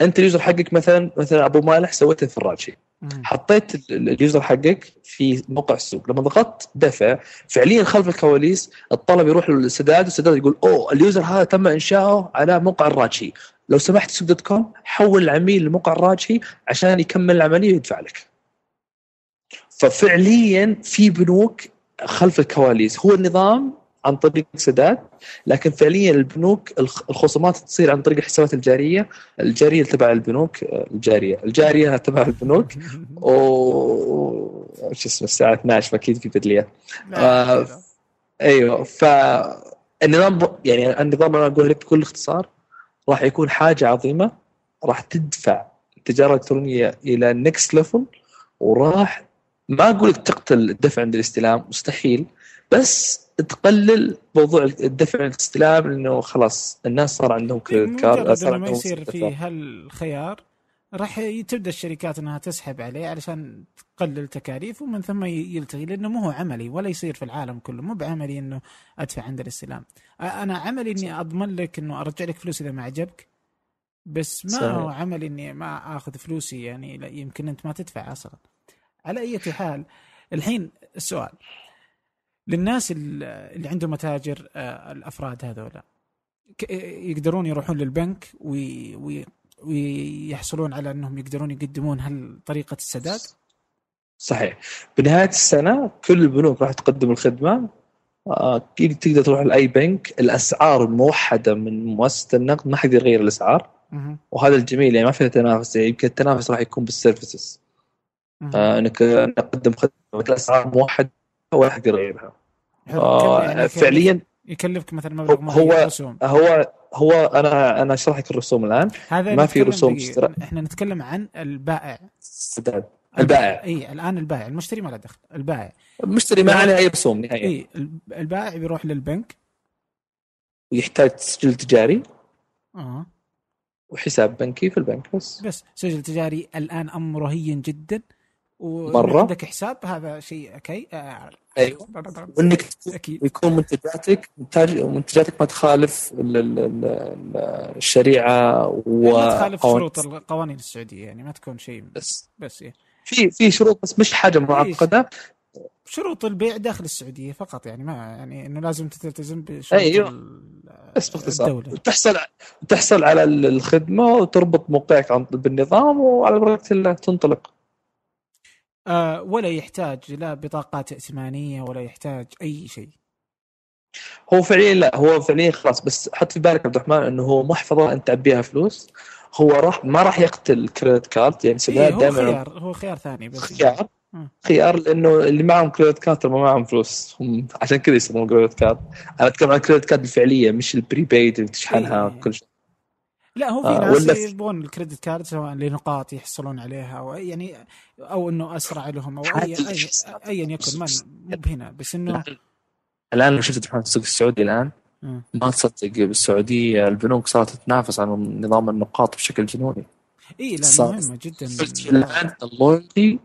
أنت ال user حقك مثلا مثلا أبو مالح سويته في الراجحي حطيت ال user حقك في موقع السوق. لما ضغطت دفع فعليا خلف الكواليس الطلب يروح للسداد والسداد يقول أوه ال user هذا تم إنشاؤه على موقع الراجحي لو سمحت سوق دوت كوم حول العميل لموقع الراجحي عشان يكمل العملية ويدفع لك. ففعليا في بنوك خلف الكواليس. هو النظام عن طريق سداد لكن فعليا البنوك الخصومات تصير عن طريق الحسابات الجارية الجارية تبع البنوك الجارية الجارية تبع البنوك. و شو اسمه الساعة 12 أكيد في بدليه آه أيوه فالنظام يعني النظام أنا أقول لك بكل اختصار راح يكون حاجة عظيمة راح تدفع التجاره الالكترونيه إلى next level وراح ما أقول لك تقتل الدفع عند الاستلام مستحيل. بس تقلل موضوع الدفع الاستلام لأنه خلاص الناس صار عندهم كريدت كارد صار عندهم ما يصير في هالخيار راح تبدأ الشركات إنها تسحب عليه علشان تقلل تكاليف ومن ثم يلتغي لأنه مو هو عملي ولا يصير في العالم كله مو بعملي إنه أدفع عند الاستلام. أنا عملي إني أضمن لك إنه أرجع لك فلوس إذا ما عجبك بس ما صحيح. هو عملي إني ما آخذ فلوسي يعني يمكن أنت ما تدفع أصلا. على أي حال الحين السؤال للناس اللي عندهم متاجر آه، الأفراد هذولا. يقدرون يروحون للبنك وي وي ويحصلون على أنهم يقدرون يقدمون هل طريقه السداد؟ صحيح. بنهاية السنة كل البنوك راح تقدم الخدمة. آه، تقدر تروح لأي بنك. الأسعار الموحدة من مؤسسة النقد ما حد يغير الأسعار. وهذا الجميل يعني ما فيها تنافس يعني يمكن التنافس راح يكون بال services. آه إنك نقدم خدمة الأسعار موحدة. ولا حد يغيرها آه يعني فعليا يكلفك مثلا مبلغ هو رسوم. هو هو أنا أنا أشرح لك الرسوم الآن. هذا ما في رسوم إحنا نتكلم عن البائع. السداد البائع. إي الآن البائع. المشتري ما له دخل. البائع. المشتري ما عليه أي رسوم نهائيا. إي البائع بيروح للبنك. ويحتاج سجل تجاري. آه. وحساب بنكي في البنك بس. بس. سجل تجاري الآن أمره هين جدا. مرة عندك حساب هذا شيء أوكي. آه. أيوه. وإنك يكون منتجاتك منتج منتجاتك ما تخالف الشريعة و ما تخالف شروط القوانين السعودية يعني ما تكون شيء بس. بس إيه. في في شروط بس مش حاجة معقدة. شروط البيع داخل السعودية فقط يعني ما يعني إنه لازم تلتزم بشروط أيوه. بس باختصار تحصل تحصل على الخدمة وتربط موقعك بالنظام وعلى بركه الله تنطلق. آه ولا يحتاج لا بطاقات ائتمانية ولا يحتاج أي شيء. هو فعليا لا هو فعليا خلاص بس حط في بالك عبد الرحمن إنه هو محفظة أنت تعبيها فلوس هو راح ما راح يقتل كريدت كارد يعني إيه دائما. خيار هو خيار ثاني بس. خيار؟ خيار لأنه اللي معهم credit card ما معهم فلوس. هم عشان كذا يستخدمون credit card أنا أتكلم عن credit card الفعليه مش ال prepaid اللي تشحنها إيه. كل شيء. لا هو في آه ناس يبغون ال credit card سواء لنقاط يحصلون عليها أو يعني أو إنه أسرع لهم أو أي ايا يكن ما مو بهنا بس إنه الآن لو شفت السوق السعودي الآن ما تصدق بالسعودية البنوك صارت تتنافس على نظام النقاط بشكل جنوني. اي لا مهمة جدا. الان ال loyalty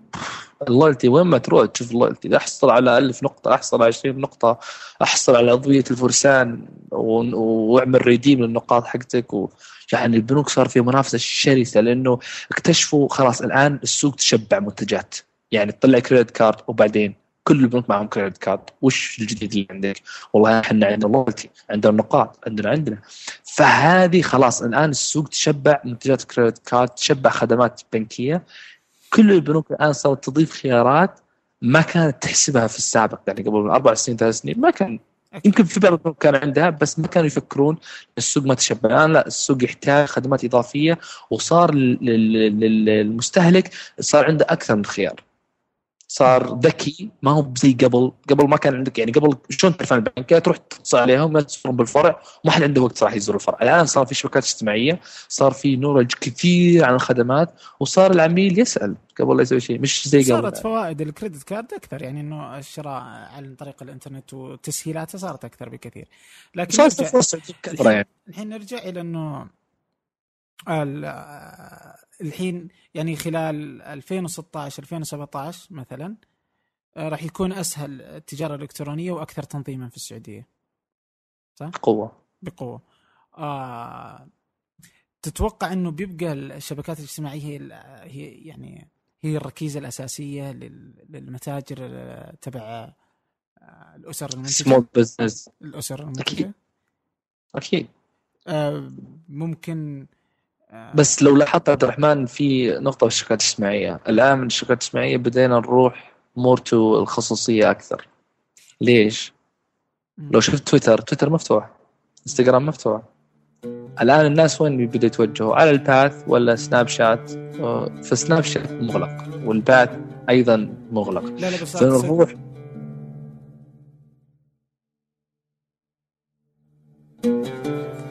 ال loyalty وين ما تروح تشوف ال loyalty. أحصل على ألف نقطة أحصل على 20 نقطة أحصل على عضوية الفرسان وأعمل redeem للنقاط حقتك. و... يعني البنوك صار في منافسة شرسة لأنه اكتشفوا خلاص الآن السوق تشبع منتجات. يعني تطلع credit card وبعدين كل البنوك معهم credit card وش الجديد اللي عندك؟ والله إحنا عندنا loyalty عندنا نقاط عندنا عندنا. فهذه خلاص الآن السوق تشبع منتجات كريدت كارد تشبع خدمات بنكية. كل البنوك الآن صارت تضيف خيارات ما كانت تحسبها في السابق يعني قبل أربع سنين ثلاث سنين ما كان. يمكن في بعض البنوك كان عندها بس ما كانوا يفكرون السوق ما تشبع. الآن لا السوق يحتاج خدمات إضافية وصار للمستهلك صار عنده أكثر من خيار. صار ذكي ما هو زي قبل قبل ما كان عندك يعني قبل شلون تعرف عن البنك؟ تروح تتصل عليهم تزورهم بالفرع وما حد عنده وقت صراحة يزور الفرع. الآن صار في شبكات اجتماعية صار في نورج كثير عن الخدمات وصار العميل يسأل قبل لا يسوي شيء مش زي قبل. صارت فوائد الكريدت كارد أكثر يعني إنه الشراء عن طريق الإنترنت وتسهيلاته صارت أكثر بكثير. لكن صارت فرصة يعني. الحين نرجع إلى إنه الحين يعني خلال 2016 2017 مثلا آه، راح يكون أسهل التجارة الإلكترونية وأكثر تنظيما في السعودية. صح؟ بقوة. بقوة. آه تتوقع إنه بيبقى الشبكات الاجتماعية هي هي يعني هي الركيزة الأساسية للمتاجر آه، تبع آه، الأسر المنتجة؟ small business الأسر المنتجة. أكيد. آه ممكن بس لو لاحظت عبد الرحمن في نقطة في الشبكات الاجتماعية. الآن من الشبكات الاجتماعية بدينا نروح more to الخصوصية أكثر. ليش؟ لو شفت تويتر تويتر مفتوح. إنستغرام مفتوح. الآن الناس وين بدأوا يتوجهوا؟ على ال Path ولا سناب شات؟ فسناب شات مغلق. وال Path أيضا مغلق. لا لا بس فنروح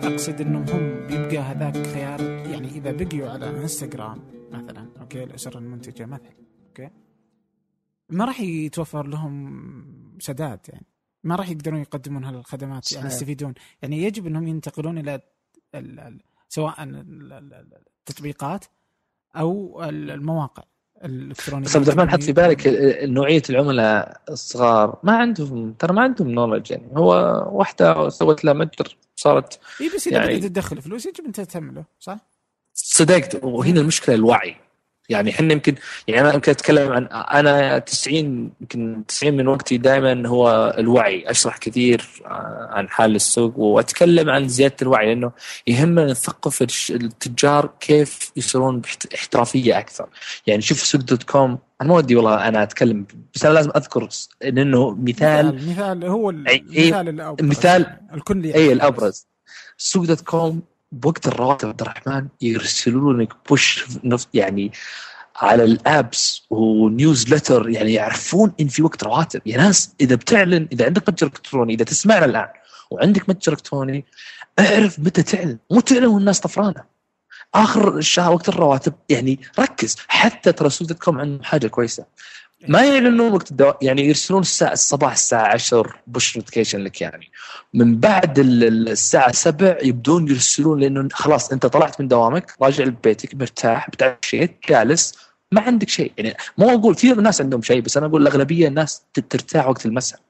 أقصد إنهم هم. بيبقى هذاك خيار يعني إذا بقيوا على إنستغرام مثلا okay الأسر المنتجة مثلا okay ما راح يتوفر لهم سداد يعني. ما راح يقدرون يقدمون هالخدمات يعني يستفيدون. يعني يجب إنهم ينتقلون إلى سواء التطبيقات أو المواقع الإلكترونية. بس عبد الرحمن حط في بالك نوعية العملاء الصغار ما عندهم ترى ما عندهم knowledge يعني. هو واحدة سوت له متجر صارت اي بس اذا يعني بدات تدخل فلوس يجب انت تهتم له صح؟ صدقت. وهنا المشكلة الوعي. يعني إحنا يمكن يعني أنا يمكن أتكلم عن أنا 90 يمكن 90 من وقتي دائما هو الوعي. أشرح كثير عن حال السوق وأتكلم عن زيادة الوعي لأنه يهمنا نثقف التجار كيف يصيرون باحترافيه أكثر. يعني شوف سوق dot com أنا ما ودي والله أنا أتكلم بس أنا لازم أذكر لأنه مثال مثال هو المثال الأبرز مثال الكل أي الأبرز. سوق dot com بوقت الرواتب عبد الرحمن يرسلوا لك push يعني على ال apps و newsletter يعني يعرفون إن في وقت رواتب. يا ناس إذا بتعلن إذا عندك متجر إلكتروني إذا تسمعنا الآن وعندك متجر إلكتروني اعرف متى تعلن. مو تعلن والناس طفرانة. آخر الشهر وقت الرواتب يعني ركز حتى ترى سوق com عندهم حاجة كويسة. ما يعلنون وقت الدوام يعني يرسلون الساعة الصباح الساعة 10 push notification لك يعني. من بعد الساعة 7 يبدون يرسلون لأنه خلاص أنت طلعت من دوامك راجع لبيتك مرتاح بتعشيت جالس ما عندك شيء. يعني مو أقول في ناس عندهم شيء بس أنا أقول الأغلبية الناس ترتاح وقت المساء.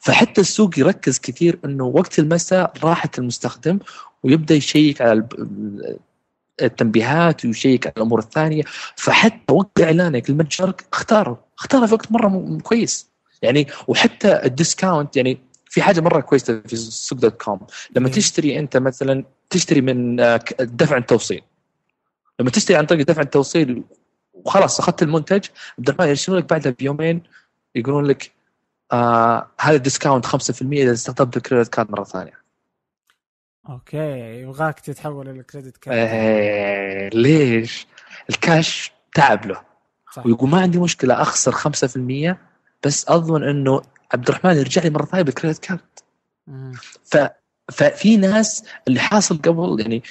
فحتى السوق يركز كثير إنه وقت المساء راحة المستخدم ويبدأ يشيك على التنبيهات ويشيك على الأمور الثانية فحتى وقت اعلانك المتجر اختاره اختاره في وقت مرة كويس. يعني وحتى ال discount يعني في حاجة مرة كويسة في سوق dot com. لما تشتري أنت مثلا تشتري من آه، دفع التوصيل. لما تشتري عن طريق دفع التوصيل وخلاص أخذت المنتج عبد الرحمن يرسلون لك بعدها بيومين يقولون لك آه هذا discount 5% إذا استخدمت ال credit card مرة ثانية. أوكي يبغاك تتحول ال credit card إيه ليش؟ الكاش تعب له. صح. ويقول ما عندي مشكلة أخسر 5% بس اضمن إنه عبد الرحمن يرجع لي مرة ثانية بالكريدت كارد ف ففي ناس اللي حاصل قبل يعني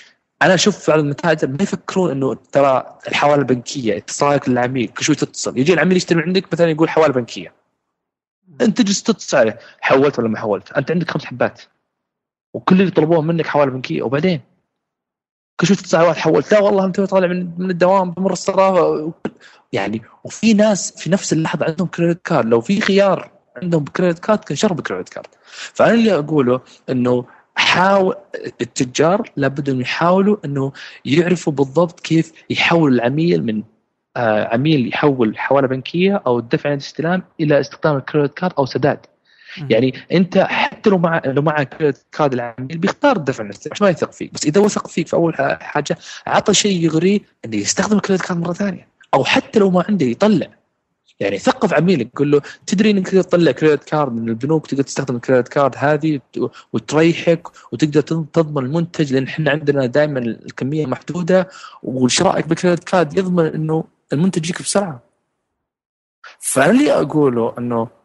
أنا أشوف فعلا المتاجر ما يفكرون إنه ترى الحواله البنكية اتصالك للعميل كل شوي تتصل. يجي العميل يشتري من عندك مثلا يقول حواله بنكية. أنت تجلس تتصل عليه حولت ولا ما حولت؟ أنت عندك خمس حبات. وكل اللي طلبوه منك حواله بنكيه وبعدين كل شوي تتصل على حولت لا والله أنت طالع من من الدوام بمر الصرافه يعني وفي ناس في نفس اللحظة عندهم credit card لو في خيار عندهم credit card كان شرى ب credit card فأنا اللي أقوله إنه حاول التجار لابد إنه يحاولوا إنه يعرفوا بالضبط كيف يحول العميل من آه عميل يحول حواله بنكية أو الدفع عند الاستلام إلى استخدام ال credit card أو سداد. يعني انت حتى لو مع لو معك card العميل بيختار الدفع عند الاستلام ما يثق فيك بس إذا وثق فيك في أول حاجة عطى شيء يغريه إنه يستخدم ال credit card مرة ثانية. أو حتى لو ما عنده يطلع. يعني ثقف عميلك قول له تدري إنك تقدر تطلع credit card من البنوك تقدر تستخدم ال credit card هذه وتريحك وتقدر تضمن المنتج لأن إحنا عندنا دائما الكمية محدودة. وشرائك بال credit card يضمن إنه المنتج يجيك بسرعة. فأنا اللي أقوله إنه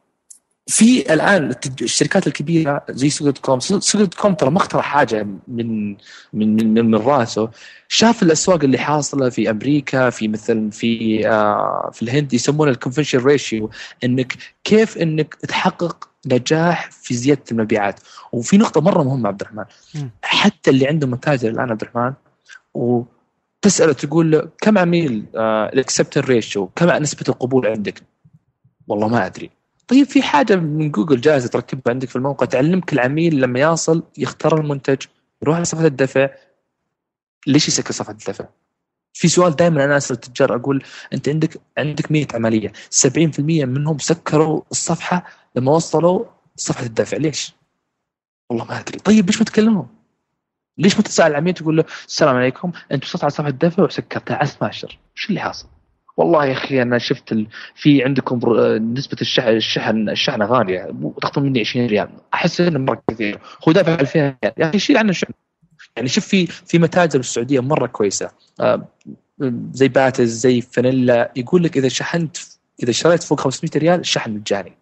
في الآن الشركات الكبيرة زي سوق dot com سوق dot com ترى ما اخترع حاجة من من من, من راسه. شاف الأسواق اللي حاصلة في أمريكا في مثل في آه في الهند يسمونه ال conversion ratio إنك كيف إنك تحقق نجاح في زيادة المبيعات. وفي نقطة مرة مهمة عبد الرحمن. حتى اللي عنده متاجر الآن عبد الرحمن وتسأله تقول له كم عميل ال acceptance آه ratio كم نسبة القبول عندك؟ والله ما أدري. طيب في حاجة من جوجل جاهزة تركبها عندك في الموقع تعلمك العميل لما يصل يختار المنتج يروح على صفحه الدفع ليش يسكر صفحة الدفع؟ في سؤال دائما أنا أسأل التجار أقول أنت عندك عندك 100 عملية 70% منهم سكروا الصفحة لما وصلوا صفحة الدفع ليش؟ والله ما أدري طيب ليش ما تكلمهم؟ ليش ما تسأل العميل تقول له السلام عليكم أنت وصلت على صفحة الدفع وسكرتها على ماشر إيش اللي حاصل؟ والله يا أخي أنا شفت ال... في عندكم نسبة الشحن الشحن الشحنه غالية تاخذون مني 20 ريال. أحس إنه مرة كثير. هو دافع 2000 ريال. يا أخي شيل عنا الشحن يعني شوف في في متاجر بالسعودية مرة كويسة. آه، زي باتز زي فانيلا. يقول لك إذا شحنت إذا اشتريت فوق 500 ريال الشحن مجاني.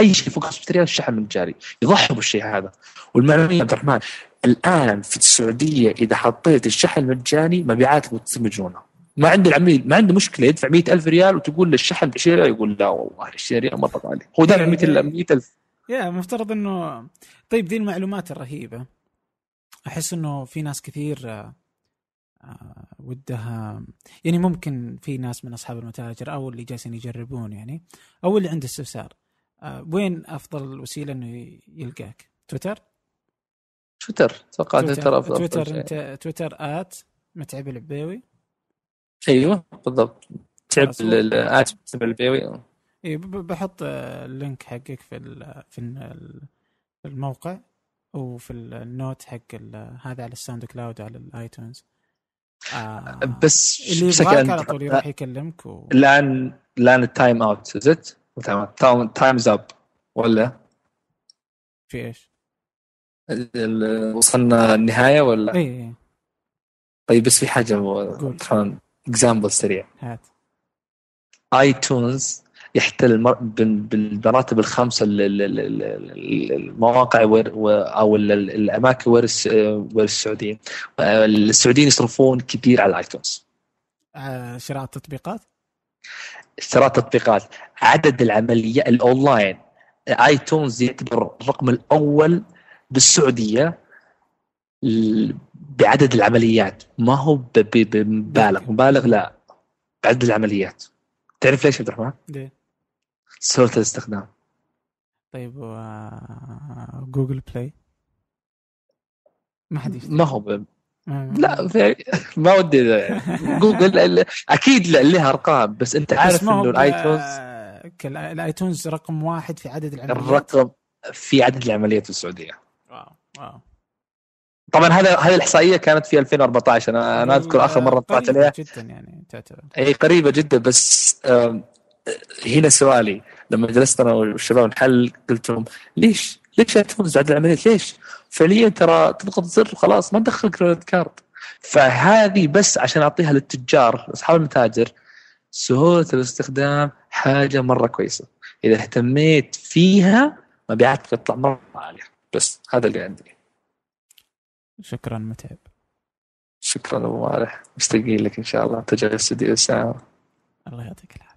أي شيء فوق 500 ريال الشحن مجاني. يضحوا بالشيء هذا. والمعلومية عبد الرحمن الآن في السعودية إذا حطيت الشحن مجاني مبيعاتك بتصير مجنونة. ما عنده العميل ما عنده مشكلة يدفع مئة ألف ريال وتقول له الشحن ب 20 ريال يقول لا والله 20 ريال مره غالي هو دافع 100000 يا مفترض إنه طيب ذي المعلومات الرهيبة. أحس إنه في ناس كثير آه، آه، ودها يعني ممكن في ناس من أصحاب المتاجر أو اللي جالسين يجربون يعني. أو اللي عنده استفسار. آه، وين أفضل وسيلة إنه يلقاك؟ تويتر؟ تويتر أتوقع تويتر. أفضل تويتر أنت تويتر آت متعب العبيوي. أيوه بالضبط. تعب الات البيوي اي بحط ال link حقك في في الموقع وفي ال note حق هذا على ال SoundCloud على ال iTunes. آه بس اللي يبغاك على طول يروح يكلمك و... الان الان ال time out زت تمام time's up ولا؟ في إيش؟ وصلنا النهاية ولا؟ اي اي طيب بس في حاجة example سريع. هات. iTunes يحتل بالمراتب الخمسة المواقع أو الأماكن وين السعوديين. السعوديين يصرفون كثير على ال iTunes آه، شراء التطبيقات؟ شراء التطبيقات. عدد العمليات ال online. iTunes يعتبر الرقم الأول بالسعودية. بعدد العمليات. ما هو بمبالغ مبالغ. لا. بعدد العمليات. تعرف ليش عبد الرحمن؟ ليه؟ سهولة الاستخدام. طيب و Google Play. ما حد ما هو ب... لا في... ما ودي جوجل أكيد لها أرقام بس أنت عارف إنه ال iTunes ال iTunes رقم واحد في عدد العمليات. الرقم في عدد العمليات في السعودية. wow wow. طبعا هذا هذه الإحصائية كانت في 2014 أنا أنا أذكر آخر مرة طلعت عليها. جدا يعني تعتبر. أي قريبة جدا بس هنا سؤالي. لما جلست أنا والشباب نحل قلت لهم ليش؟ ليش iTunes بعد العمليات ليش؟ فعليا ترى تضغط زر وخلاص ما تدخل credit card فهذه بس عشان أعطيها للتجار أصحاب المتاجر سهولة الاستخدام حاجة مرة كويسة. إذا اهتميت فيها مبيعاتك تطلع مرة عالية. بس هذا اللي عندي. شكرا متعب. شكرا أبو مالح. مشتاقين لك إن شاءالله تجي الاستديو الساعة. الله يعطيك العافية.